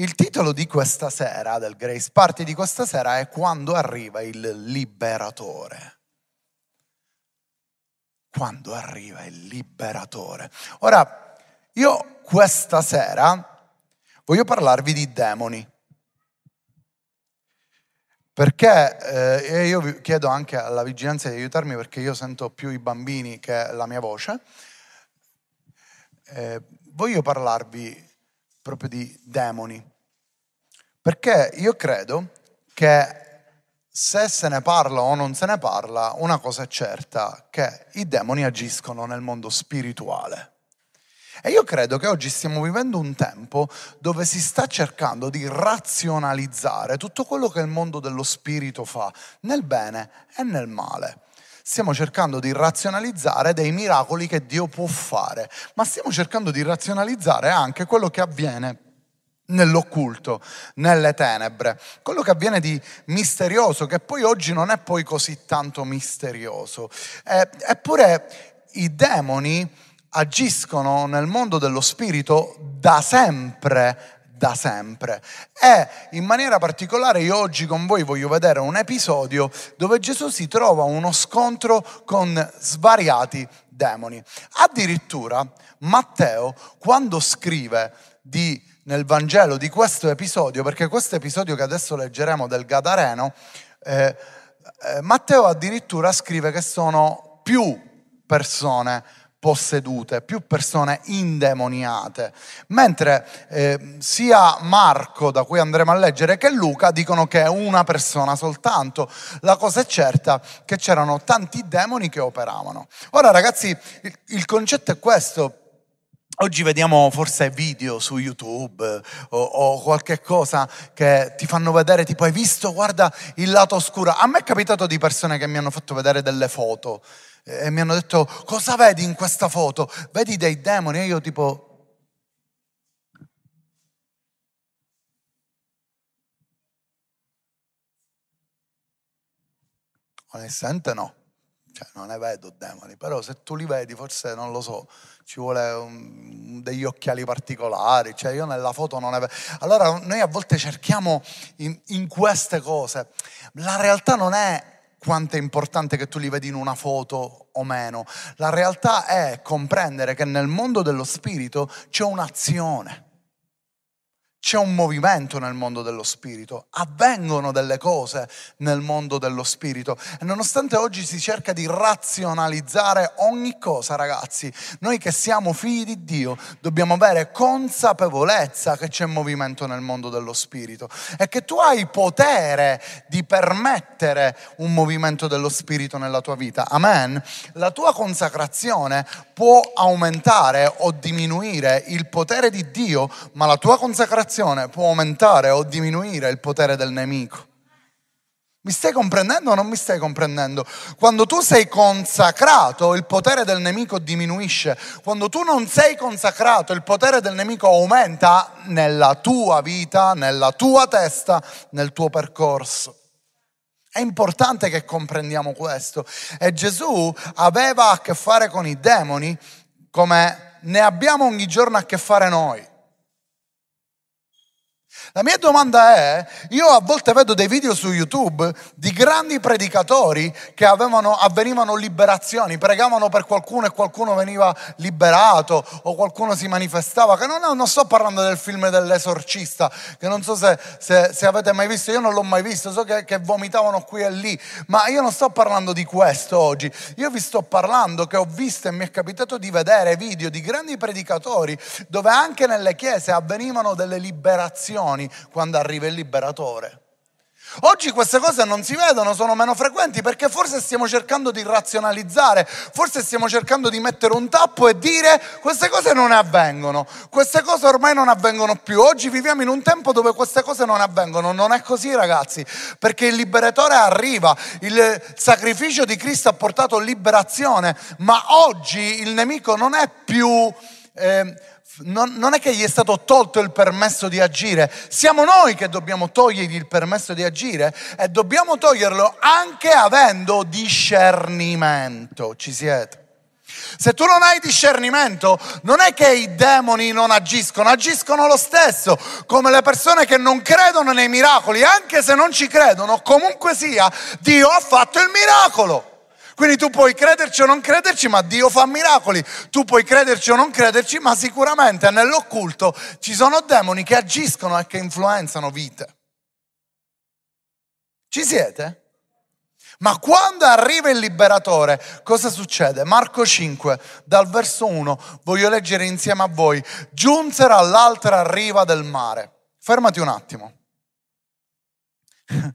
Il titolo di questa sera, del Grace Party di questa sera, è Quando arriva il liberatore. Quando arriva il liberatore. Ora, io questa sera voglio parlarvi di demoni. Perché eh, io chiedo anche alla vigilanza di aiutarmi perché io sento più i bambini che la mia voce. Eh, voglio parlarvi proprio di demoni. Perché io credo che se se ne parla o non se ne parla, una cosa è certa, che i demoni agiscono nel mondo spirituale. E io credo che oggi stiamo vivendo un tempo dove si sta cercando di razionalizzare tutto quello che il mondo dello spirito fa, nel bene e nel male. Stiamo cercando di razionalizzare dei miracoli che Dio può fare, ma stiamo cercando di razionalizzare anche quello che avviene nell'occulto, nelle tenebre, quello che avviene di misterioso, che poi oggi non è poi così tanto misterioso. Eppure i demoni agiscono nel mondo dello spirito da sempre da sempre. E in maniera particolare io oggi con voi voglio vedere un episodio dove Gesù si trova uno scontro con svariati demoni. Addirittura Matteo, quando scrive di, nel Vangelo di questo episodio, perché questo episodio che adesso leggeremo del Gadareno, eh, eh, Matteo addirittura scrive che sono più persone possedute, più persone indemoniate, mentre eh, sia Marco, da cui andremo a leggere, che Luca dicono che è una persona soltanto. La cosa è certa che c'erano tanti demoni che operavano. Ora ragazzi, il, il concetto è questo. Oggi vediamo forse video su YouTube o, o, qualche cosa che ti fanno vedere, tipo hai visto, guarda il lato oscuro. A me è capitato di persone che mi hanno fatto vedere delle foto e mi hanno detto cosa vedi in questa foto? Vedi dei demoni? E io tipo... Onestamente no, cioè, non ne vedo demoni, però se tu li vedi forse non lo so, ci vuole un, degli occhiali particolari, cioè io nella foto non ne vedo. Allora noi a volte cerchiamo in, in queste cose, la realtà non è quanto è importante che tu li vedi in una foto o meno. La realtà è comprendere che nel mondo dello spirito c'è un'azione c'è un movimento nel mondo dello spirito, avvengono delle cose nel mondo dello spirito e nonostante oggi si cerca di razionalizzare ogni cosa, ragazzi, noi che siamo figli di Dio dobbiamo avere consapevolezza che c'è movimento nel mondo dello spirito e che tu hai potere di permettere un movimento dello spirito nella tua vita. Amen. La tua consacrazione può aumentare o diminuire il potere di Dio, ma la tua consacrazione consacrazione può aumentare o diminuire il potere del nemico. Mi stai comprendendo o non mi stai comprendendo? Quando tu sei consacrato, il potere del nemico diminuisce. Quando tu non sei consacrato, il potere del nemico aumenta nella tua vita, nella tua testa, nel tuo percorso. È importante che comprendiamo questo. E Gesù aveva a che fare con i demoni come ne abbiamo ogni giorno a che fare noi. La mia domanda è, io a volte vedo dei video su YouTube di grandi predicatori che avevano, avvenivano liberazioni, pregavano per qualcuno e qualcuno veniva liberato o qualcuno si manifestava, che non, non sto parlando del film dell'esorcista, che non so se, se, se, avete mai visto, io non l'ho mai visto, so che, che vomitavano qui e lì, ma io non sto parlando di questo oggi, io vi sto parlando che ho visto e mi è capitato di vedere video di grandi predicatori dove anche nelle chiese avvenivano delle liberazioni emozioni quando arriva il liberatore. Oggi queste cose non si vedono, sono meno frequenti perché forse stiamo cercando di razionalizzare, forse stiamo cercando di mettere un tappo e dire queste cose non avvengono, queste cose ormai non avvengono più. Oggi viviamo in un tempo dove queste cose non avvengono, non è così ragazzi, perché il liberatore arriva, il sacrificio di Cristo ha portato liberazione, ma oggi il nemico non è più... Eh, non, non, è che gli è stato tolto il permesso di agire, siamo noi che dobbiamo togliergli il permesso di agire e dobbiamo toglierlo anche avendo discernimento. Ci siete? Se tu non hai discernimento, non è che i demoni non agiscono, agiscono lo stesso, come le persone che non credono nei miracoli, anche se non ci credono, comunque sia, Dio ha fatto il miracolo. Quindi tu puoi crederci o non crederci, ma Dio fa miracoli. Tu puoi crederci o non crederci, ma sicuramente nell'occulto ci sono demoni che agiscono e che influenzano vite. Ci siete? Ma quando arriva il liberatore, cosa succede? Marco 5, dal verso 1, voglio leggere insieme a voi. Giunsero all'altra riva del mare. Fermati un attimo.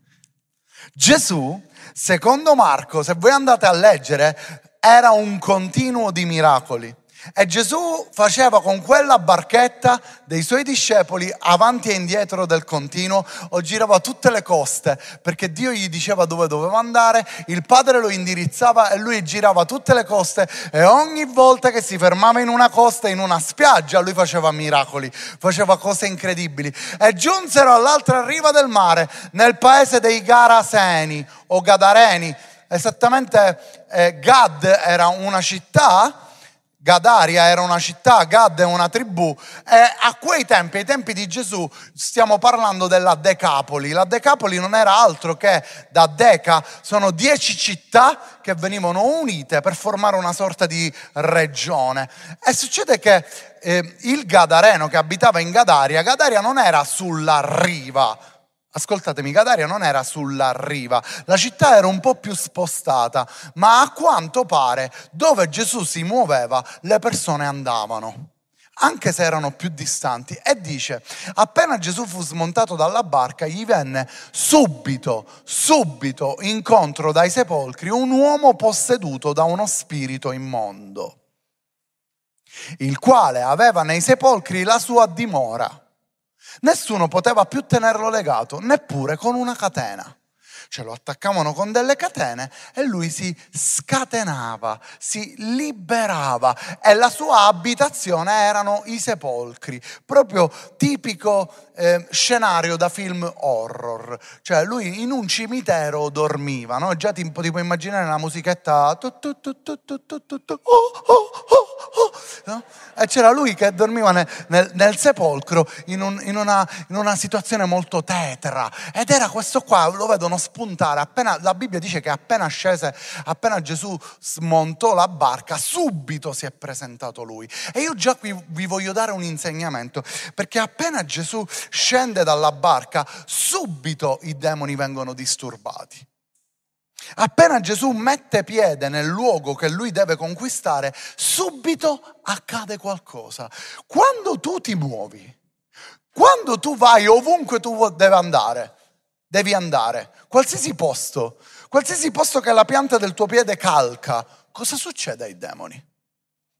Gesù, secondo Marco, se voi andate a leggere, era un continuo di miracoli. E Gesù faceva con quella barchetta dei suoi discepoli avanti e indietro del continuo o girava tutte le coste perché Dio gli diceva dove doveva andare, il padre lo indirizzava e lui girava tutte le coste e ogni volta che si fermava in una costa, in una spiaggia, lui faceva miracoli, faceva cose incredibili. E giunsero all'altra riva del mare, nel paese dei Garaseni o Gadareni. Esattamente eh, Gad era una città Gadaria era una città, Gad è una tribù e a quei tempi, ai tempi di Gesù, stiamo parlando della Decapoli. La Decapoli non era altro che da Deca, sono dieci città che venivano unite per formare una sorta di regione. E succede che eh, il Gadareno che abitava in Gadaria, Gadaria non era sulla riva, Ascoltatemi, Gadaria non era sulla riva, la città era un po' più spostata, ma a quanto pare dove Gesù si muoveva le persone andavano, anche se erano più distanti. E dice, appena Gesù fu smontato dalla barca, gli venne subito, subito incontro dai sepolcri un uomo posseduto da uno spirito immondo, il quale aveva nei sepolcri la sua dimora Nessuno poteva più tenerlo legato, neppure con una catena. Ce lo attaccavano con delle catene e lui si scatenava, si liberava e la sua abitazione erano i sepolcri, proprio tipico eh, scenario da film horror. Cioè lui in un cimitero dormiva, no? Già ti, ti puoi immaginare la musichetta... Tu, tu, tu, no? E c'era lui che dormiva nel, nel, nel sepolcro in, un, in, una, in, una, situazione molto tetra. Ed era questo qua, lo vedono spuntare. Appena, la Bibbia dice che appena scese, appena Gesù smontò la barca, subito si è presentato lui. E io già qui vi voglio dare un insegnamento, perché appena Gesù scende dalla barca, subito i demoni vengono disturbati. Appena Gesù mette piede nel luogo che lui deve conquistare, subito accade qualcosa. Quando tu ti muovi, quando tu vai ovunque tu devi andare, devi andare, qualsiasi posto, qualsiasi posto che la pianta del tuo piede calca, cosa succede ai demoni?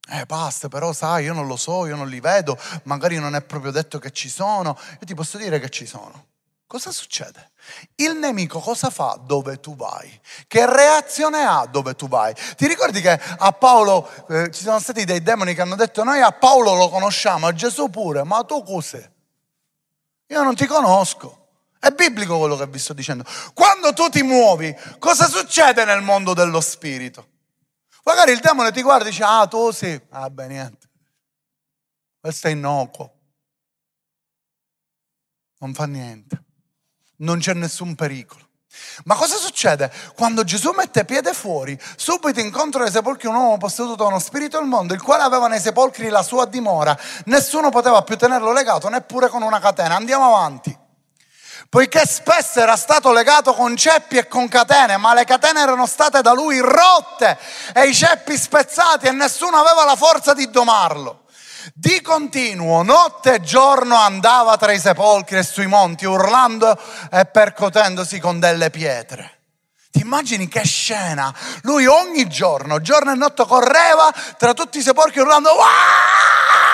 Eh, basta, però sai, io non lo so, io non li vedo, magari non è proprio detto che ci sono, io ti posso dire che ci sono. Cosa succede? Il nemico cosa fa dove tu vai? Che reazione ha dove tu vai? Ti ricordi che a Paolo eh, ci sono stati dei demoni che hanno detto noi a Paolo lo conosciamo, a Gesù pure, ma tu cos'è? Io non ti conosco. È biblico quello che vi sto dicendo. Quando tu ti muovi, cosa succede nel mondo dello spirito? Magari il demone ti guarda e dice, ah tu sì, ah beh niente, questo è innocuo, non fa niente non c'è nessun pericolo. Ma cosa succede? Quando Gesù mette piede fuori, subito incontra nei sepolcri un uomo posseduto da uno spirito del mondo, il quale aveva nei sepolcri la sua dimora. Nessuno poteva più tenerlo legato, neppure con una catena. Andiamo avanti. Poiché spesso era stato legato con ceppi e con catene, ma le catene erano state da lui rotte e i ceppi spezzati e nessuno aveva la forza di domarlo. Di continuo, notte e giorno, andava tra i sepolcri e sui monti, urlando e percotendosi con delle pietre. Ti immagini che scena? Lui ogni giorno, giorno e notte, correva tra tutti i sepolcri urlando Waaah!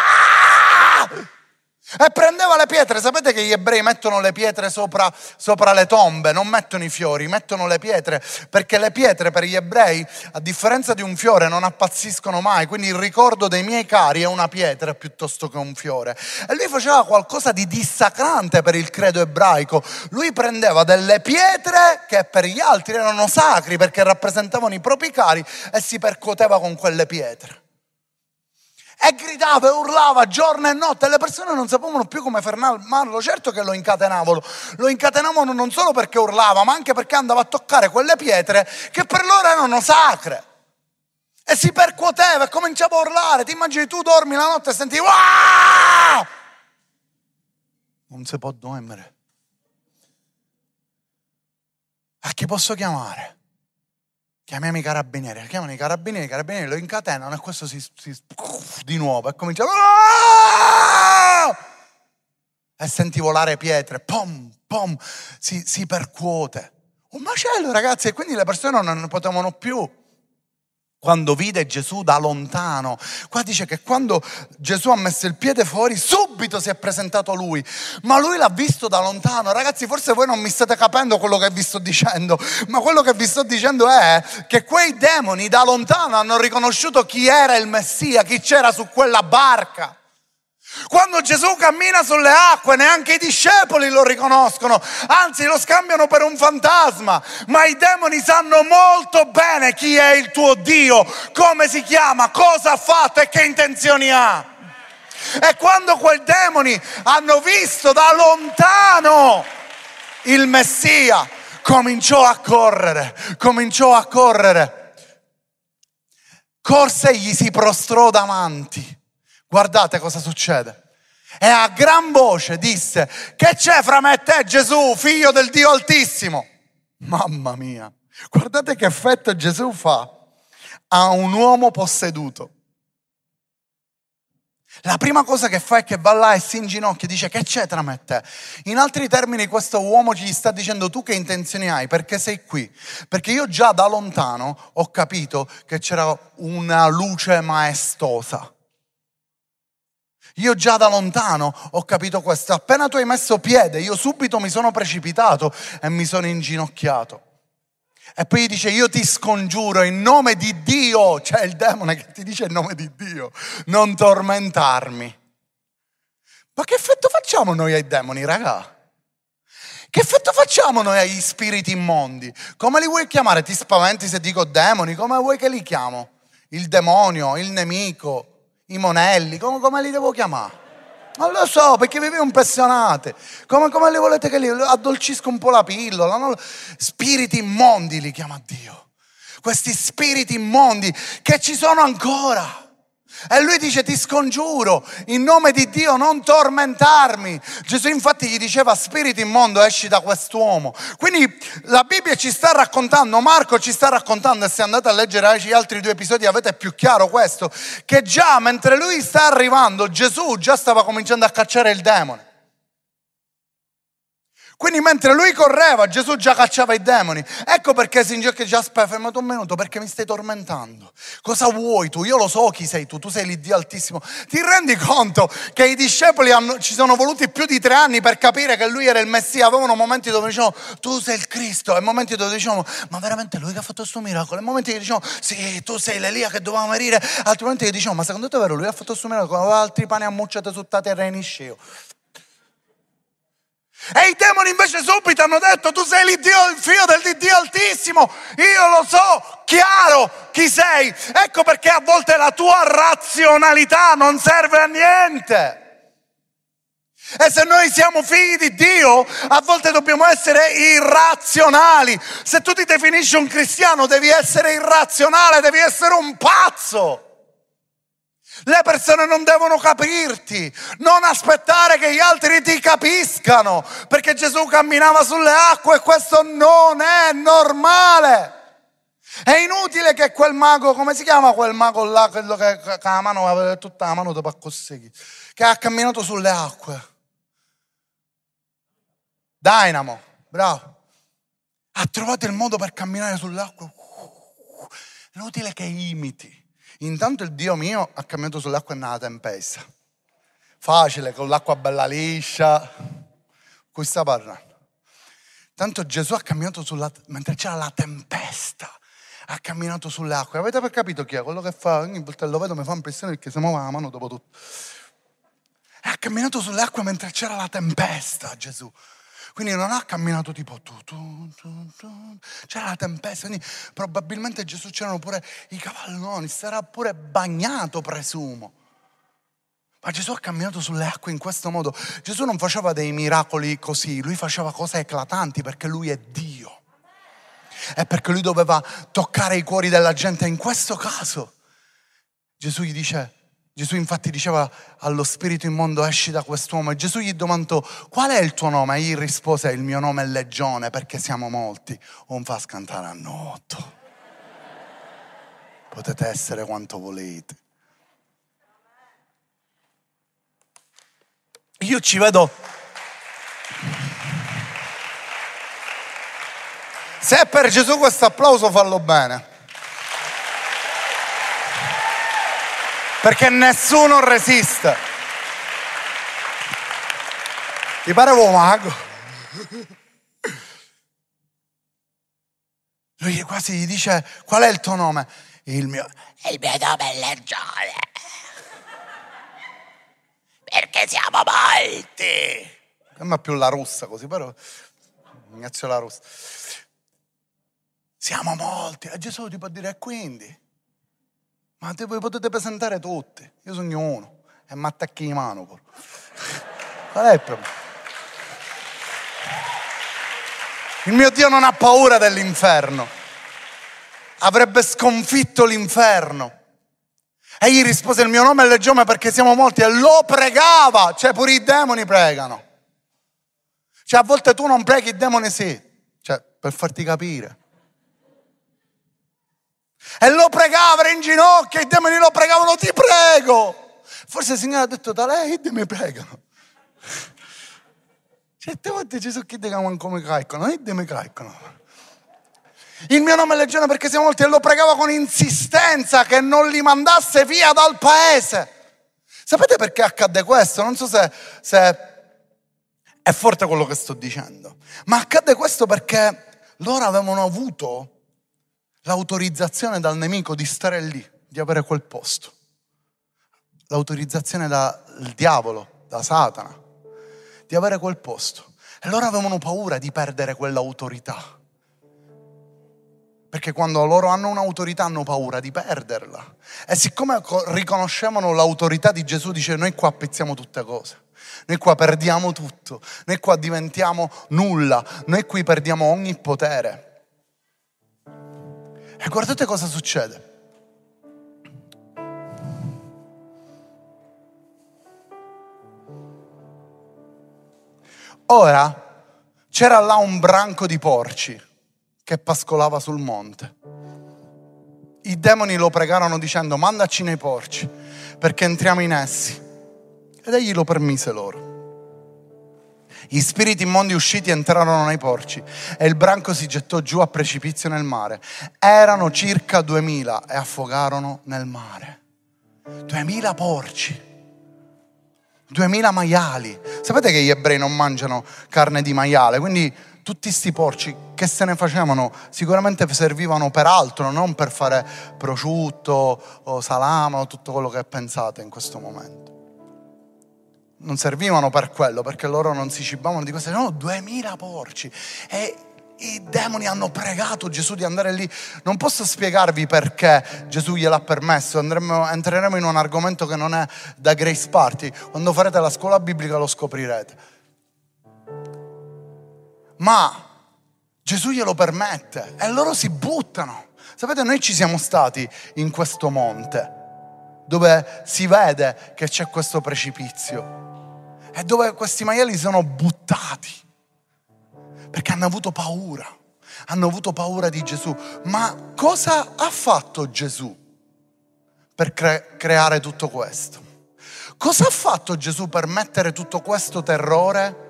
E prendeva le pietre, sapete che gli ebrei mettono le pietre sopra, sopra, le tombe, non mettono i fiori, mettono le pietre, perché le pietre per gli ebrei, a differenza di un fiore, non appazziscono mai, quindi il ricordo dei miei cari è una pietra piuttosto che un fiore. E lui faceva qualcosa di dissacrante per il credo ebraico, lui prendeva delle pietre che per gli altri erano sacri perché rappresentavano i propri cari e si percuoteva con quelle pietre e gridava e urlava giorno e notte e le persone non sapevano più come fermarlo. Certo che lo incatenavano, lo incatenavano non solo perché urlava, ma anche perché andava a toccare quelle pietre che per loro erano sacre. E si percuoteva e cominciava a urlare. Ti immagini tu dormi la notte e senti Waaah! Non si può dormire. A chi posso chiamare? Chiamiamo i carabinieri, chiamano i carabinieri, i carabinieri lo incatenano e questo si, si di nuovo e comincia a... e senti volare pietre, pom, pom, si, si percuote. Un macello ragazzi e quindi le persone non ne potevano più quando vide Gesù da lontano. Qua dice che quando Gesù ha messo il piede fuori, subito si è presentato lui, ma lui l'ha visto da lontano. Ragazzi, forse voi non mi state capendo quello che vi sto dicendo, ma quello che vi sto dicendo è che quei demoni da lontano hanno riconosciuto chi era il Messia, chi c'era su quella barca. Quando Gesù cammina sulle acque, neanche i discepoli lo riconoscono, anzi lo scambiano per un fantasma, ma i demoni sanno molto bene chi è il tuo Dio, come si chiama, cosa ha fatto e che intenzioni ha. E quando quei demoni hanno visto da lontano il Messia, cominciò a correre, cominciò a correre. Corse e gli si prostrò davanti Guardate cosa succede. E a gran voce disse, che c'è fra me e te Gesù, figlio del Dio Altissimo? Mamma mia, guardate che effetto Gesù fa a un uomo posseduto. La prima cosa che fa è che va là e si inginocchia e dice che c'è tra me e te. In altri termini questo uomo gli sta dicendo tu che intenzioni hai, perché sei qui. Perché io già da lontano ho capito che c'era una luce maestosa io già da lontano ho capito questo. Appena tu hai messo piede, io subito mi sono precipitato e mi sono inginocchiato. E poi dice, io ti scongiuro in nome di Dio, c'è il demone che ti dice in nome di Dio, non tormentarmi. Ma che effetto facciamo noi ai demoni, raga? Che effetto facciamo noi agli spiriti immondi? Come li vuoi chiamare? Ti spaventi se dico demoni? Come vuoi che li chiamo? Il demonio, il nemico, i monelli, come, come li devo chiamare? Non lo so, perché vi impressionate. Come, come li volete che li addolcisco un po' la pillola? No? Spiriti immondi li chiama Dio. Questi spiriti immondi che ci sono ancora. E lui dice ti scongiuro, in nome di Dio non tormentarmi. Gesù infatti gli diceva spirito immondo esci da quest'uomo. Quindi la Bibbia ci sta raccontando, Marco ci sta raccontando e se andate a leggere gli altri due episodi avete più chiaro questo, che già mentre lui sta arrivando Gesù già stava cominciando a cacciare il demone. Quindi mentre lui correva, Gesù già cacciava i demoni. Ecco perché si inginocchia aspetta, fermato un minuto, perché mi stai tormentando. Cosa vuoi tu? Io lo so chi sei tu, tu sei l'Iddio Altissimo. Ti rendi conto che i discepoli hanno, ci sono voluti più di tre anni per capire che lui era il Messia. Avevano momenti dove dicevano, tu sei il Cristo, e momenti dove dicevano, ma veramente lui che ha fatto questo miracolo. E momenti che dicevano, sì, tu sei l'Elia che doveva morire. Altri momenti che dicevano, ma secondo te è vero, lui ha fatto questo miracolo, aveva altri pani ammucciati su terra in isceo. E i demoni invece subito hanno detto tu sei l'Iddio, il figlio del Dio Altissimo, io lo so, chiaro chi sei. Ecco perché a volte la tua razionalità non serve a niente. E se noi siamo figli di Dio, a volte dobbiamo essere irrazionali. Se tu ti definisci un cristiano, devi essere irrazionale, devi essere un pazzo. Le persone non devono capirti, non aspettare che gli altri ti capiscano, perché Gesù camminava sulle acque e questo non è normale. È inutile che quel mago, come si chiama quel mago là, quello che, che la mano aveva tutta la mano dopo così, che ha camminato sulle acque. Dynamo, bravo. Ha trovato il modo per camminare sulle acque. Inutile che imiti. Intanto il Dio mio ha camminato sull'acqua e nella tempesta. facile, con l'acqua bella liscia. Cui sta parlando? Tanto Gesù ha camminato sulla, mentre c'era la tempesta, ha camminato sulle acque. Avete capito chi è? Quello che fa, ogni volta lo vedo mi fa impressione perché si muove la mano dopo tutto. Ha camminato sulle acque mentre c'era la tempesta, Gesù. Quindi non ha camminato tipo tu, tu, tu, tu. c'era la tempesta, quindi probabilmente Gesù c'erano pure i cavalloni, era pure bagnato, presumo. Ma Gesù ha camminato sulle acque in questo modo. Gesù non faceva dei miracoli così, lui faceva cose eclatanti perché lui è Dio. E perché lui doveva toccare i cuori della gente. In questo caso Gesù gli dice, Gesù infatti diceva allo spirito immondo esci da quest'uomo e Gesù gli domandò qual è il tuo nome? E gli rispose il mio nome è Legione perché siamo molti. Un fa scantare a notto. Potete essere quanto volete. Io ci vedo... Se è per Gesù questo applauso fallo bene. Perché nessuno resiste. Ti pare un mago? Lui quasi gli dice, qual è il tuo nome? Il mio, il mio nome è Legione perché siamo molti. Ma più la russa così, però Ignazio la russa. Siamo molti. E Gesù ti può dire, e quindi? Ma te voi potete presentare tutti. Io sono uno. E mi attacchi in mano. Pure. Qual è il problema? Il mio Dio non ha paura dell'inferno. Avrebbe sconfitto l'inferno. E gli rispose il mio nome è Legione perché siamo molti e lo pregava, cioè pure i demoni pregano. Cioè a volte tu non preghi, i demoni sì, cioè per farti capire. E lo pregava, era in ginocchio, i demoni lo pregavano, ti prego. Forse il Signore ha detto, da lei i demoni pregano. Certe volte Gesù chiede come caicano, i demoni caicano. Il mio nome è Legione perché siamo molti e lo pregava con insistenza che non li mandasse via dal paese. Sapete perché accadde questo? Non so se, se è forte quello che sto dicendo, ma accadde questo perché loro avevano avuto l'autorizzazione dal nemico di stare lì, di avere quel posto. L'autorizzazione dal diavolo, da Satana, di avere quel posto. E loro avevano paura di perdere quell'autorità. Perché quando loro hanno un'autorità hanno paura di perderla. E siccome riconoscevano l'autorità di Gesù, dice noi qua pezziamo tutte cose. Noi qua perdiamo tutto. Noi qua diventiamo nulla. Noi qui perdiamo ogni potere. E guardate cosa succede. Ora c'era là un branco di porci che pascolava sul monte. I demoni lo pregarono dicendo mandaci nei porci perché entriamo in essi. Ed egli lo permise loro. Gli spiriti immondi usciti entrarono nei porci e il branco si gettò giù a precipizio nel mare. Erano circa duemila e affogarono nel mare. Duemila porci. Duemila maiali. Sapete che gli ebrei non mangiano carne di maiale, quindi tutti questi porci che se ne facevano sicuramente servivano per altro, non per fare prosciutto o salame o tutto quello che pensate in questo momento. Non servivano per quello perché loro non si cibavano di queste, no, duemila porci e i demoni hanno pregato Gesù di andare lì. Non posso spiegarvi perché Gesù gliel'ha permesso, Andremo, entreremo in un argomento che non è da Grace Party. Quando farete la scuola biblica lo scoprirete ma Gesù glielo permette e loro si buttano. Sapete, noi ci siamo stati in questo monte dove si vede che c'è questo precipizio e dove questi maiali sono buttati perché hanno avuto paura, hanno avuto paura di Gesù. Ma cosa ha fatto Gesù per cre- creare tutto questo? Cosa ha fatto Gesù per mettere tutto questo terrore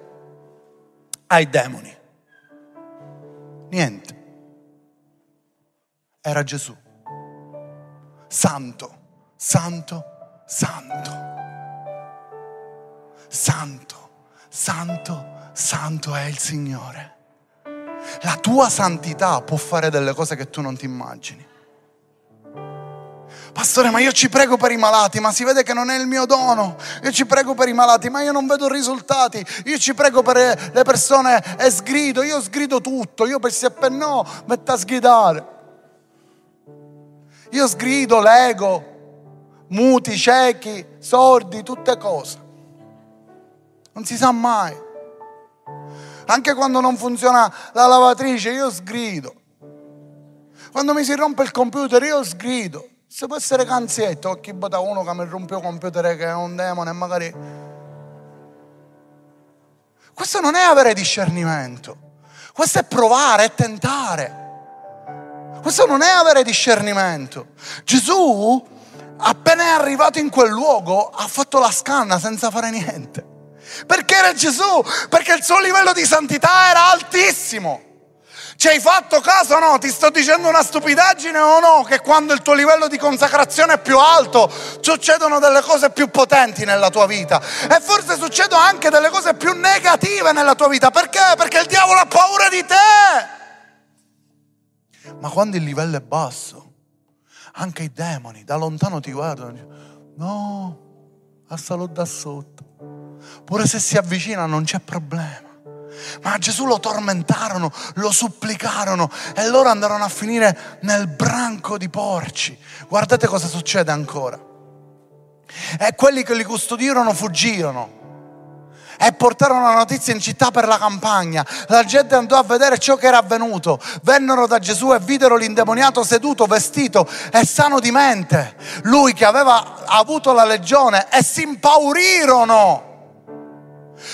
ai demoni? Niente. Era Gesù. Santo, santo, santo. Santo, santo, santo è il Signore. La tua santità può fare delle cose che tu non ti immagini. Pastore, ma io ci prego per i malati, ma si vede che non è il mio dono. Io ci prego per i malati, ma io non vedo risultati. Io ci prego per le persone e sgrido, io sgrido tutto. Io per sì e per no metto a sgridare. Io sgrido, lego, muti, ciechi, sordi, tutte cose. Non si sa mai. Anche quando non funziona la lavatrice, io sgrido. Quando mi si rompe il computer, io sgrido. Se può essere canzietto, o chi bota uno che mi rompe il computer che è un demone magari... Questo non è avere discernimento. Questo è provare, è tentare. Questo non è avere discernimento. Gesù, appena è arrivato in quel luogo, ha fatto la scanna senza fare niente. Perché era Gesù? Perché il suo livello di santità era altissimo. Ci hai fatto caso o no? Ti sto dicendo una stupidaggine o no? Che quando il tuo livello di consacrazione è più alto, succedono delle cose più potenti nella tua vita. E forse succedono anche delle cose più negative nella tua vita. Perché? Perché il diavolo ha paura di te. Ma quando il livello è basso, anche i demoni da lontano ti guardano e dicono, no, assalo da sotto. Pure se si avvicina non c'è problema. Ma Gesù lo tormentarono, lo supplicarono e loro andarono a finire nel branco di porci. Guardate cosa succede ancora. E quelli che li custodirono fuggirono e portarono la notizia in città per la campagna. La gente andò a vedere ciò che era avvenuto. Vennero da Gesù e videro l'indemoniato seduto, vestito e sano di mente. Lui che aveva avuto la legione e si impaurirono.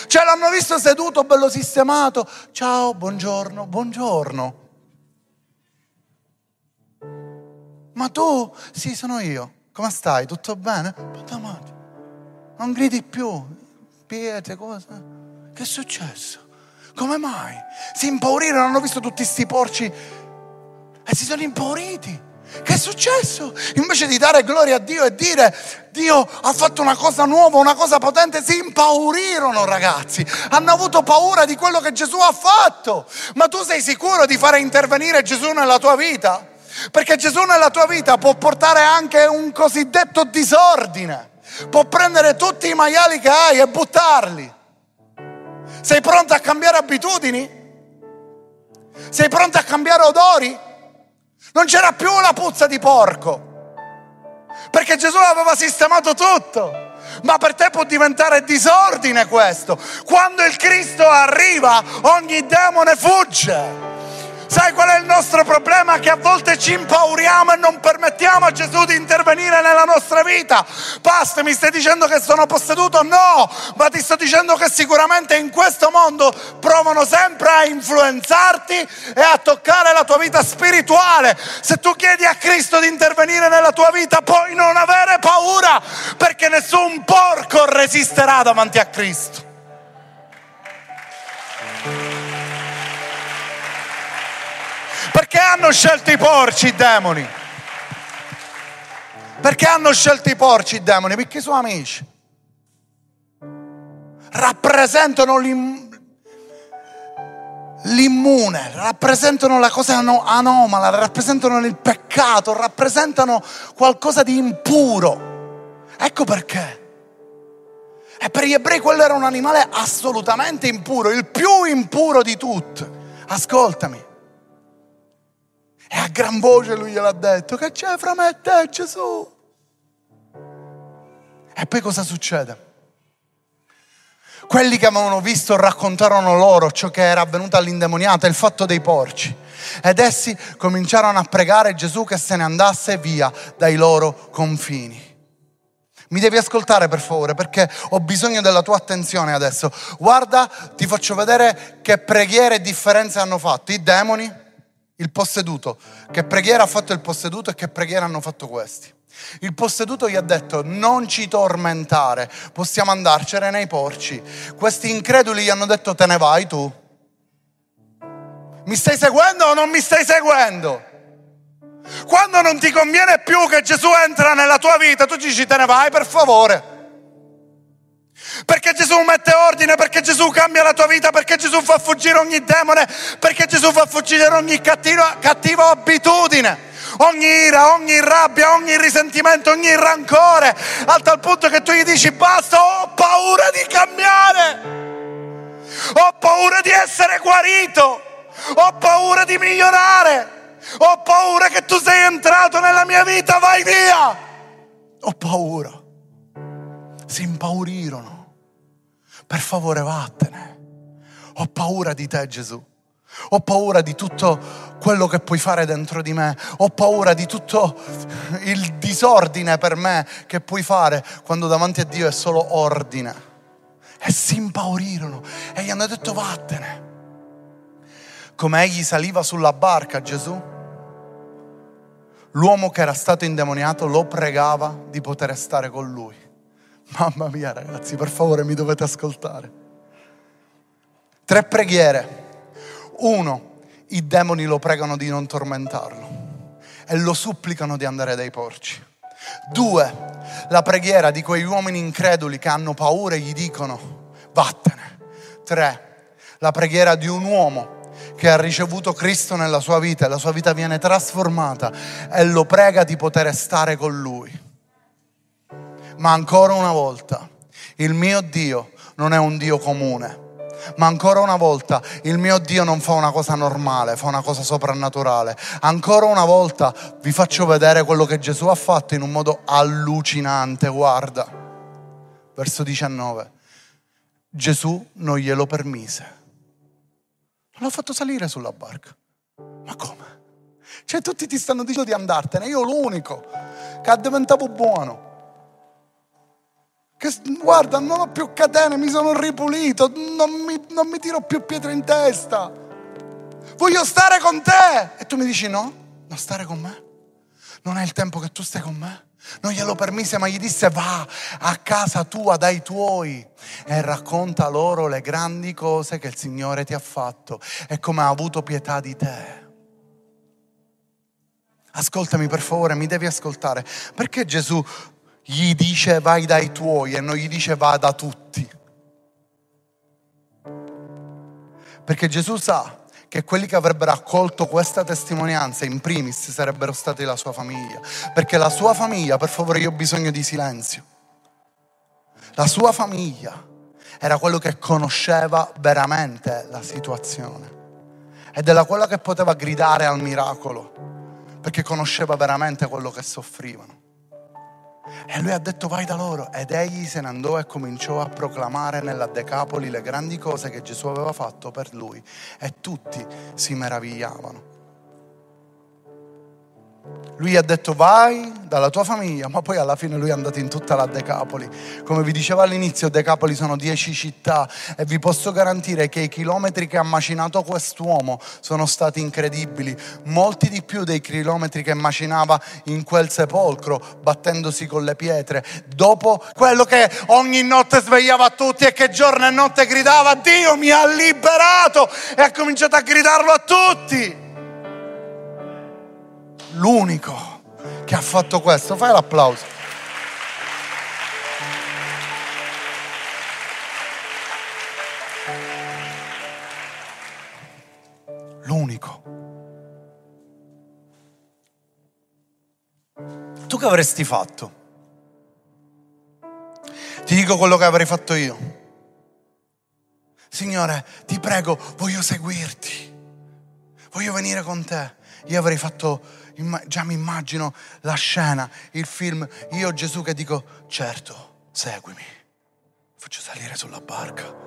Cioè l'hanno visto seduto, bello sistemato. Ciao, buongiorno, buongiorno. Ma tu? Sì, sono io. Come stai? Tutto bene? Non gridi più pietre, cosa? Che è successo? Come mai? Si impaurirono, hanno visto tutti questi porci e si sono impauriti. Che è successo? Invece di dare gloria a Dio e dire Dio ha fatto una cosa nuova, una cosa potente, si impaurirono ragazzi. Hanno avuto paura di quello che Gesù ha fatto. Ma tu sei sicuro di fare intervenire Gesù nella tua vita? Perché Gesù nella tua vita può portare anche un cosiddetto disordine può prendere tutti i maiali che hai e buttarli. Sei pronto a cambiare abitudini? Sei pronto a cambiare odori? Non c'era più la puzza di porco, perché Gesù aveva sistemato tutto. Ma per te può diventare disordine questo. Quando il Cristo arriva, ogni demone fugge. Sai qual è il nostro problema? Che a volte ci impauriamo e non permettiamo a Gesù di intervenire nella nostra vita. Pastor, mi stai dicendo che sono posseduto? No, ma ti sto dicendo che sicuramente in questo mondo provano sempre a influenzarti e a toccare la tua vita spirituale. Se tu chiedi a Cristo di intervenire nella tua vita, puoi non avere paura, perché nessun porco resisterà davanti a Cristo. Perché hanno scelto i porci i demoni? Perché hanno scelto i porci i demoni? Perché sono amici. Rappresentano l'immune, rappresentano la cosa anomala, rappresentano il peccato, rappresentano qualcosa di impuro. Ecco perché. E per gli ebrei quello era un animale assolutamente impuro, il più impuro di tutti. Ascoltami. E a gran voce lui gliel'ha detto, che c'è fra me e te Gesù? E poi cosa succede? Quelli che avevano visto raccontarono loro ciò che era avvenuto all'indemoniata, il fatto dei porci. Ed essi cominciarono a pregare Gesù che se ne andasse via dai loro confini. Mi devi ascoltare per favore perché ho bisogno della tua attenzione adesso. Guarda, ti faccio vedere che preghiere e differenze hanno fatto i demoni il posseduto. Che preghiera ha fatto il posseduto e che preghiera hanno fatto questi. Il posseduto gli ha detto non ci tormentare, possiamo andarcene nei porci. Questi increduli gli hanno detto te ne vai tu. Mi stai seguendo o non mi stai seguendo? Quando non ti conviene più che Gesù entra nella tua vita, tu dici te ne vai per favore. Perché Gesù mette ordine, perché Gesù cambia la tua vita, perché Gesù fa fuggire ogni demone, perché Gesù fa fuggire ogni cattiva, cattiva abitudine? Ogni ira, ogni rabbia, ogni risentimento, ogni rancore, al tal punto che tu gli dici basta, ho paura di cambiare, ho paura di essere guarito, ho paura di migliorare, ho paura che tu sei entrato nella mia vita, vai via, ho paura. Si impaurirono. Per favore vattene. Ho paura di te Gesù. Ho paura di tutto quello che puoi fare dentro di me. Ho paura di tutto il disordine per me che puoi fare quando davanti a Dio è solo ordine. E si impaurirono e gli hanno detto vattene. Come egli saliva sulla barca, Gesù, l'uomo che era stato indemoniato lo pregava di poter stare con lui. Mamma mia ragazzi, per favore mi dovete ascoltare. Tre preghiere uno, i demoni lo pregano di non tormentarlo e lo supplicano di andare dai porci. Due, la preghiera di quegli uomini increduli che hanno paura e gli dicono vattene. Tre, la preghiera di un uomo che ha ricevuto Cristo nella sua vita e la sua vita viene trasformata e lo prega di poter stare con lui. Ma ancora una volta, il mio Dio non è un Dio comune ma ancora una volta il mio Dio non fa una cosa normale, fa una cosa soprannaturale. Ancora una volta vi faccio vedere quello che Gesù ha fatto in un modo allucinante, guarda. Verso 19. Gesù non glielo permise. Non l'ha fatto salire sulla barca. Ma come? Cioè tutti ti stanno dicendo di andartene, io l'unico che diventavo buono che guarda, non ho più catene, mi sono ripulito, non mi, non mi tiro più pietre in testa. Voglio stare con te. E tu mi dici no, non stare con me. Non è il tempo che tu stai con me. Non glielo permise, ma gli disse va a casa tua dai tuoi e racconta loro le grandi cose che il Signore ti ha fatto e come ha avuto pietà di te. Ascoltami per favore, mi devi ascoltare. Perché Gesù gli dice vai dai tuoi e non gli dice va da tutti. Perché Gesù sa che quelli che avrebbero accolto questa testimonianza in primis sarebbero stati la sua famiglia. Perché la sua famiglia, per favore io ho bisogno di silenzio, la sua famiglia era quello che conosceva veramente la situazione ed era quella che poteva gridare al miracolo perché conosceva veramente quello che soffrivano. E lui ha detto vai da loro ed egli se ne andò e cominciò a proclamare nella Decapoli le grandi cose che Gesù aveva fatto per lui e tutti si meravigliavano. Lui ha detto vai dalla tua famiglia, ma poi alla fine lui è andato in tutta la Decapoli. Come vi dicevo all'inizio, Decapoli sono dieci città e vi posso garantire che i chilometri che ha macinato quest'uomo sono stati incredibili, molti di più dei chilometri che macinava in quel sepolcro, battendosi con le pietre. Dopo quello che ogni notte svegliava tutti e che giorno e notte gridava, Dio mi ha liberato e ha cominciato a gridarlo a tutti l'unico che ha fatto questo. Fai l'applauso. L'unico. Tu che avresti fatto? Ti dico quello che avrei fatto io. Signore, ti prego, voglio seguirti. Voglio venire con te. Io avrei fatto già mi immagino la scena, il film, io Gesù che dico, certo, seguimi, faccio salire sulla barca.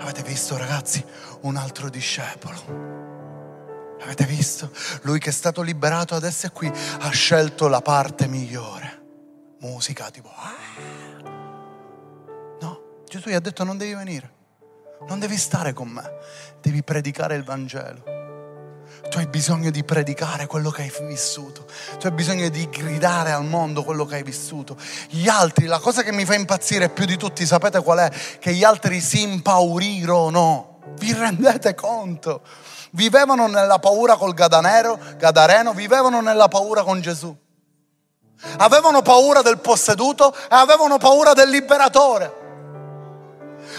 Avete visto ragazzi un altro discepolo? Avete visto? Lui che è stato liberato adesso è qui, ha scelto la parte migliore. Musica tipo... Ah. No, Gesù gli ha detto non devi venire, non devi stare con me, devi predicare il Vangelo. Tu hai bisogno di predicare quello che hai vissuto. Tu hai bisogno di gridare al mondo quello che hai vissuto. Gli altri, la cosa che mi fa impazzire più di tutti, sapete qual è? Che gli altri si impaurirono. Vi rendete conto? Vivevano nella paura col Gadanero, Gadareno, vivevano nella paura con Gesù. Avevano paura del posseduto e avevano paura del liberatore.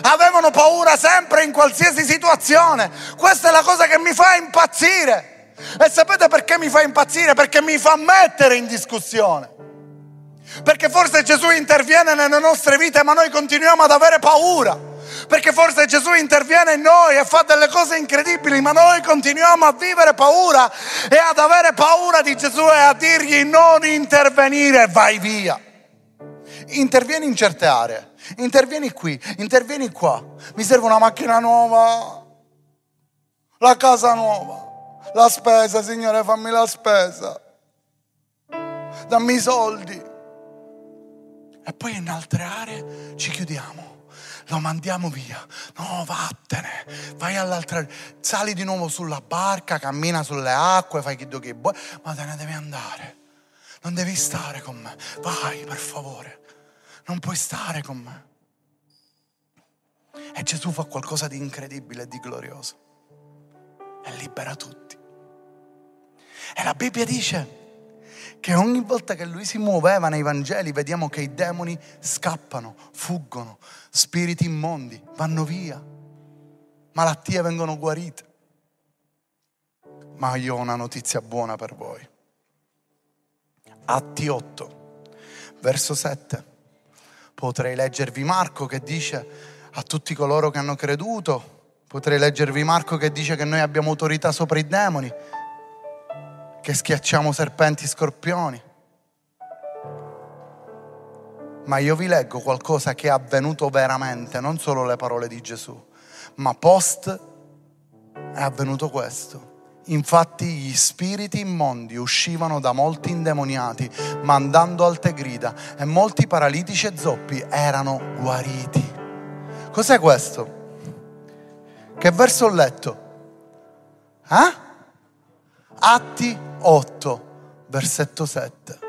Avevano paura sempre in qualsiasi situazione. Questa è la cosa che mi fa impazzire. E sapete perché mi fa impazzire? Perché mi fa mettere in discussione. Perché forse Gesù interviene nelle nostre vite, ma noi continuiamo ad avere paura. Perché forse Gesù interviene in noi e fa delle cose incredibili, ma noi continuiamo a vivere paura e ad avere paura di Gesù e a dirgli non intervenire, vai via. Intervieni in certe aree, intervieni qui, intervieni qua. Mi serve una macchina nuova, la casa nuova, la spesa, Signore, fammi la spesa. Dammi i soldi. E poi in altre aree ci chiudiamo lo mandiamo via. No, vattene, vai all'altra, sali di nuovo sulla barca, cammina sulle acque, fai chi che vuoi, ma te ne devi andare. Non devi stare con me. Vai, per favore. Non puoi stare con me. E Gesù fa qualcosa di incredibile e di glorioso. E libera tutti. E la Bibbia dice che ogni volta che lui si muoveva nei Vangeli vediamo che i demoni scappano, fuggono, spiriti immondi vanno via, malattie vengono guarite. Ma io ho una notizia buona per voi. Atti 8, verso 7. Potrei leggervi Marco che dice a tutti coloro che hanno creduto, potrei leggervi Marco che dice che noi abbiamo autorità sopra i demoni che schiacciamo serpenti e scorpioni. Ma io vi leggo qualcosa che è avvenuto veramente, non solo le parole di Gesù, ma post è avvenuto questo. Infatti gli spiriti immondi uscivano da molti indemoniati, mandando alte grida, e molti paralitici e zoppi erano guariti. Cos'è questo? Che verso ho letto? Eh? Atti 8, versetto 7.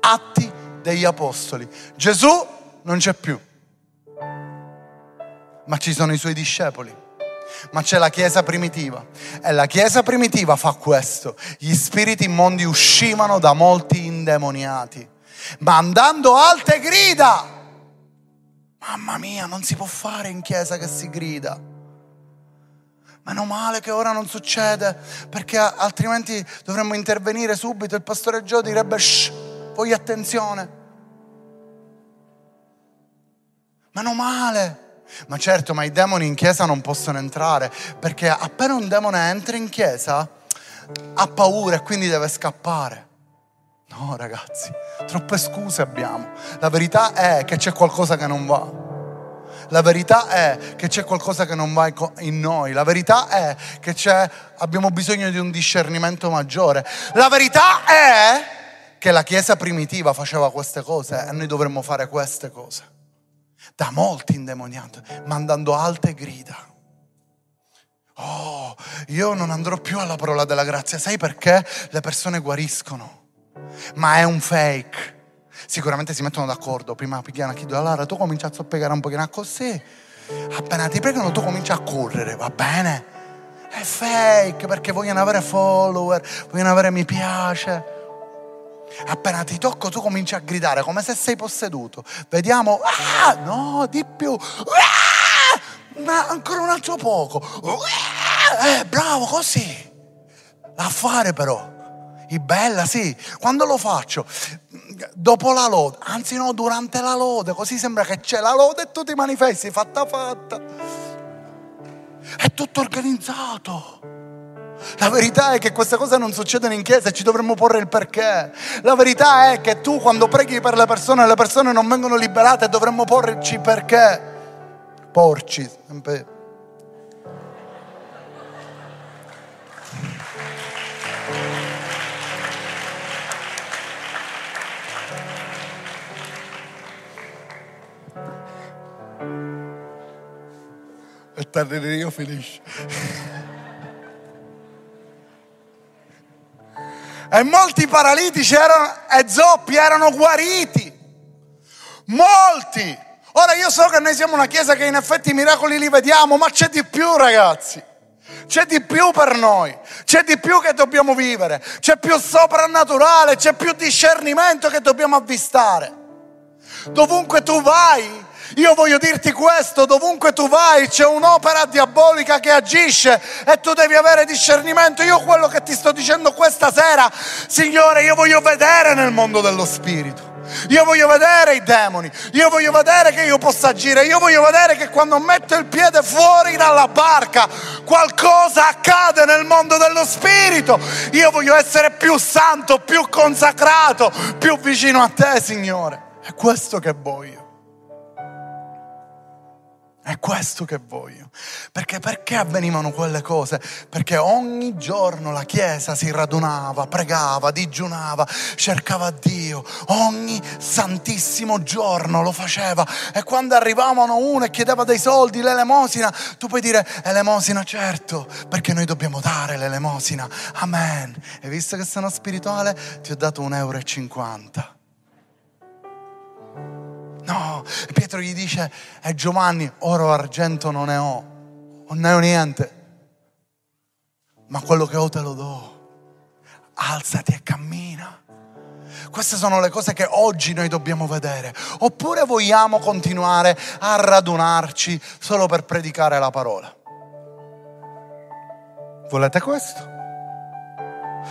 Atti degli Apostoli. Gesù non c'è più, ma ci sono i suoi discepoli. Ma c'è la Chiesa primitiva e la Chiesa primitiva fa questo. Gli spiriti immondi uscivano da molti indemoniati, mandando alte grida. Mamma mia, non si può fare in Chiesa che si grida. Meno male che ora non succede, perché altrimenti dovremmo intervenire subito. Il pastore Gio direbbe, shh, voglio attenzione. Meno male. Ma certo, ma i demoni in chiesa non possono entrare, perché appena un demone entra in chiesa ha paura e quindi deve scappare. No, ragazzi, troppe scuse abbiamo. La verità è che c'è qualcosa che non va. La verità è che c'è qualcosa che non va in noi. La verità è che abbiamo bisogno di un discernimento maggiore. La verità è che la Chiesa primitiva faceva queste cose e noi dovremmo fare queste cose. Da molti indemoniati, mandando alte grida. Oh, io non andrò più alla parola della grazia. Sai perché? Le persone guariscono. Ma è un fake sicuramente si mettono d'accordo. Prima pigliano chiedo allora tu cominci a zoppicare un pochino così. Appena ti pregano tu cominci a correre, va bene? È fake perché vogliono avere follower, vogliono avere mi piace. Appena ti tocco tu cominci a gridare come se sei posseduto. Vediamo, ah, no, di più. Ah, ma ancora un altro poco. Ah, eh, bravo, così. L'affare però. I bella, sì. Quando lo faccio? dopo la lode, anzi no, durante la lode, così sembra che c'è la lode e tu ti manifesti, fatta fatta. È tutto organizzato. La verità è che queste cose non succedono in chiesa e ci dovremmo porre il perché. La verità è che tu quando preghi per le persone, le persone non vengono liberate e dovremmo porci perché. Porci, sempre il tardinerio finisce. E molti paralitici erano, e zoppi erano guariti. Molti. Ora io so che noi siamo una chiesa che in effetti i miracoli li vediamo, ma c'è di più ragazzi. C'è di più per noi, c'è di più che dobbiamo vivere, c'è più soprannaturale, c'è più discernimento che dobbiamo avvistare. Dovunque tu vai, Io voglio dirti questo, dovunque tu vai c'è un'opera diabolica che agisce e tu devi avere discernimento. Io quello che ti sto dicendo questa sera, Signore, io voglio vedere nel mondo dello Spirito. Io voglio vedere i demoni, io voglio vedere che io possa agire, io voglio vedere che quando metto il piede fuori dalla barca qualcosa accade nel mondo dello spirito. Io voglio essere più santo, più consacrato, più vicino a te, Signore. È questo che voglio. È questo che voglio. Perché perché avvenivano quelle cose? Perché ogni giorno la Chiesa si radunava, pregava, digiunava, cercava Dio. Ogni santissimo giorno lo faceva. E quando arrivavano uno e chiedeva dei soldi, l'elemosina, tu puoi dire elemosina certo, perché noi dobbiamo dare l'elemosina. Amen. E visto che sono spirituale, ti ho dato un euro e cinquanta. No, Pietro gli dice, è Giovanni, oro argento non ne ho, non ne ho niente, ma quello che ho te lo do. Alzati e cammina. Queste sono le cose che oggi noi dobbiamo vedere. Oppure vogliamo continuare a radunarci solo per predicare la parola? Volete questo?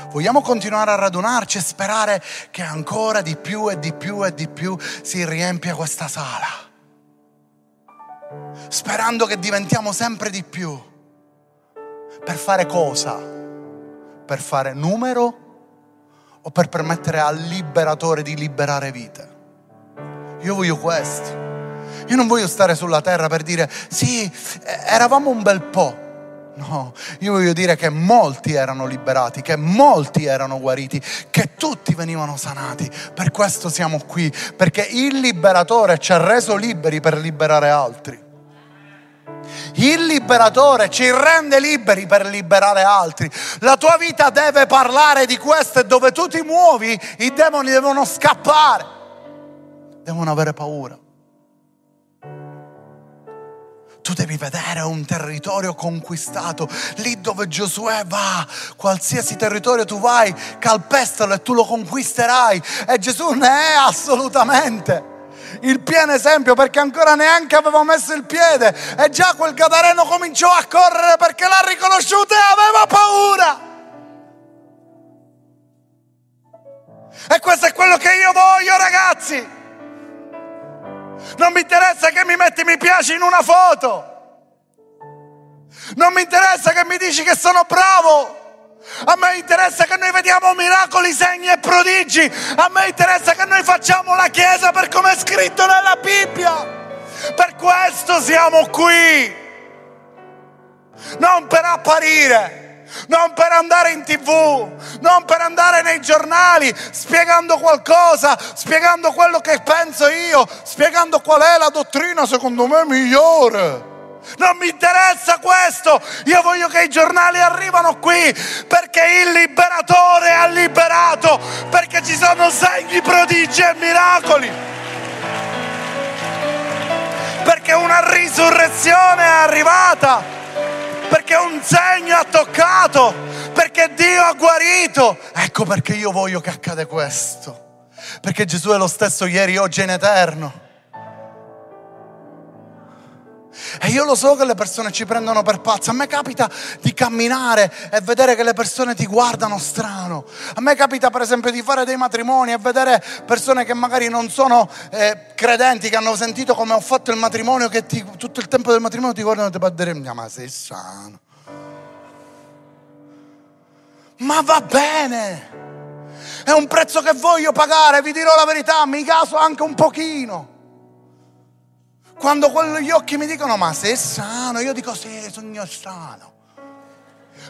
Vogliamo continuare a radunarci e sperare che ancora di più e di più e di più si riempia questa sala. Sperando che diventiamo sempre di più. Per fare cosa? Per fare numero o per permettere al liberatore di liberare vite? Io voglio questo. Io non voglio stare sulla terra per dire sì, eravamo un bel po'. No, io voglio dire che molti erano liberati, che molti erano guariti, che tutti venivano sanati. Per questo siamo qui, perché il liberatore ci ha reso liberi per liberare altri. Il liberatore ci rende liberi per liberare altri. La tua vita deve parlare di questo e dove tu ti muovi i demoni devono scappare, devono avere paura. Tu devi vedere un territorio conquistato, lì dove Giosuè va, qualsiasi territorio tu vai, calpestalo e tu lo conquisterai. E Gesù ne è assolutamente il pieno esempio perché ancora neanche aveva messo il piede e già quel gadareno cominciò a correre perché l'ha riconosciuto e aveva paura. E questo è quello che io voglio ragazzi. Non mi interessa che mi metti mi piace in una foto. Non mi interessa che mi dici che sono bravo. A me interessa che noi vediamo miracoli, segni e prodigi. A me interessa che noi facciamo la Chiesa per come è scritto nella Bibbia. Per questo siamo qui. Non per apparire non per andare in tv, non per andare nei giornali spiegando qualcosa, spiegando quello che penso io, spiegando qual è la dottrina secondo me migliore. Non mi interessa questo, io voglio che i giornali arrivano qui perché il liberatore ha liberato, perché ci sono segni, prodigi e miracoli. Perché una risurrezione è arrivata perché un segno ha toccato, perché Dio ha guarito. Ecco perché io voglio che accade questo, perché Gesù è lo stesso ieri, oggi e in eterno. E io lo so che le persone ci prendono per pazzi. A me capita di camminare e vedere che le persone ti guardano strano. A me capita per esempio di fare dei matrimoni e vedere persone che magari non sono eh, credenti, che hanno sentito come ho fatto il matrimonio, che ti, tutto il tempo del matrimonio ti guardano e ti padre, ma sei sano. Ma va bene. È un prezzo che voglio pagare, vi dirò la verità, mi caso anche un pochino. Quando gli occhi mi dicono ma sei sano, io dico sì, sono sano.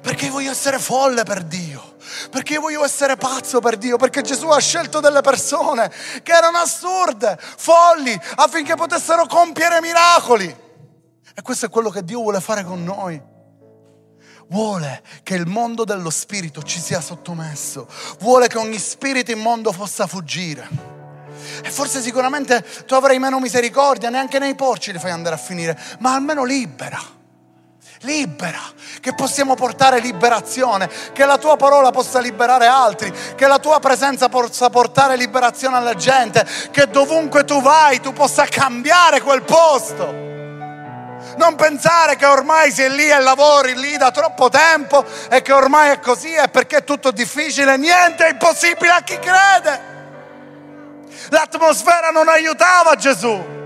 Perché voglio essere folle per Dio, perché voglio essere pazzo per Dio, perché Gesù ha scelto delle persone che erano assurde, folli, affinché potessero compiere miracoli. E questo è quello che Dio vuole fare con noi. Vuole che il mondo dello spirito ci sia sottomesso, vuole che ogni spirito immondo possa fuggire. E forse sicuramente tu avrai meno misericordia, neanche nei porci li fai andare a finire, ma almeno libera. libera, che possiamo portare liberazione, che la tua parola possa liberare altri, che la tua presenza possa portare liberazione alla gente, che dovunque tu vai tu possa cambiare quel posto. Non pensare che ormai sei lì e lavori lì da troppo tempo e che ormai è così e perché è tutto difficile. Niente è impossibile a chi crede. L'atmosfera non aiutava Gesù.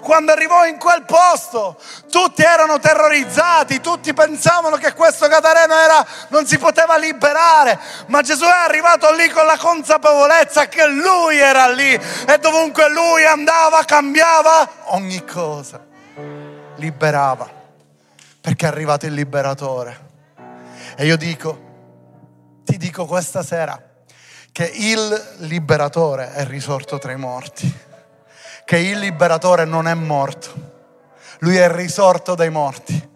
Quando arrivò in quel posto, tutti erano terrorizzati, tutti pensavano che questo Gadareno era, non si poteva liberare, ma Gesù è arrivato lì con la consapevolezza che lui era lì e dovunque lui andava cambiava ogni cosa, liberava, perché è arrivato il liberatore. E io dico, ti dico questa sera, che il liberatore è risorto tra i morti che il liberatore non è morto, lui è risorto dai morti.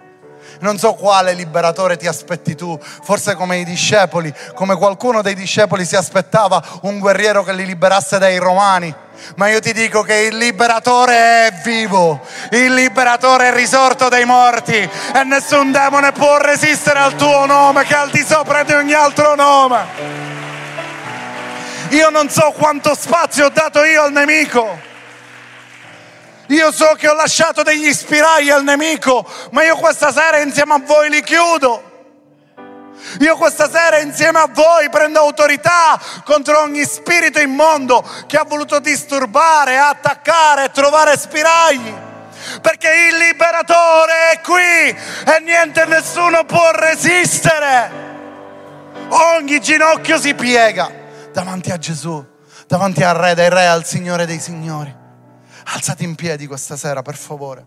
Non so quale liberatore ti aspetti tu, forse come i discepoli, come qualcuno dei discepoli si aspettava un guerriero che li liberasse dai romani. Ma io ti dico che il liberatore è vivo, il liberatore è risorto dai morti e nessun demone può resistere al tuo nome che è al di sopra di ogni altro nome. Io non so quanto spazio ho dato io al nemico. Io so che ho lasciato degli spiragli al nemico, ma io questa sera insieme a voi li chiudo. Io questa sera insieme a voi prendo autorità contro ogni spirito immondo che ha voluto disturbare, attaccare trovare spiragli. Perché il liberatore è qui e niente e nessuno può resistere. Ogni ginocchio si piega davanti a Gesù, davanti al Re dei Re, al Signore dei Signori. Alzate in piedi questa sera, per favore.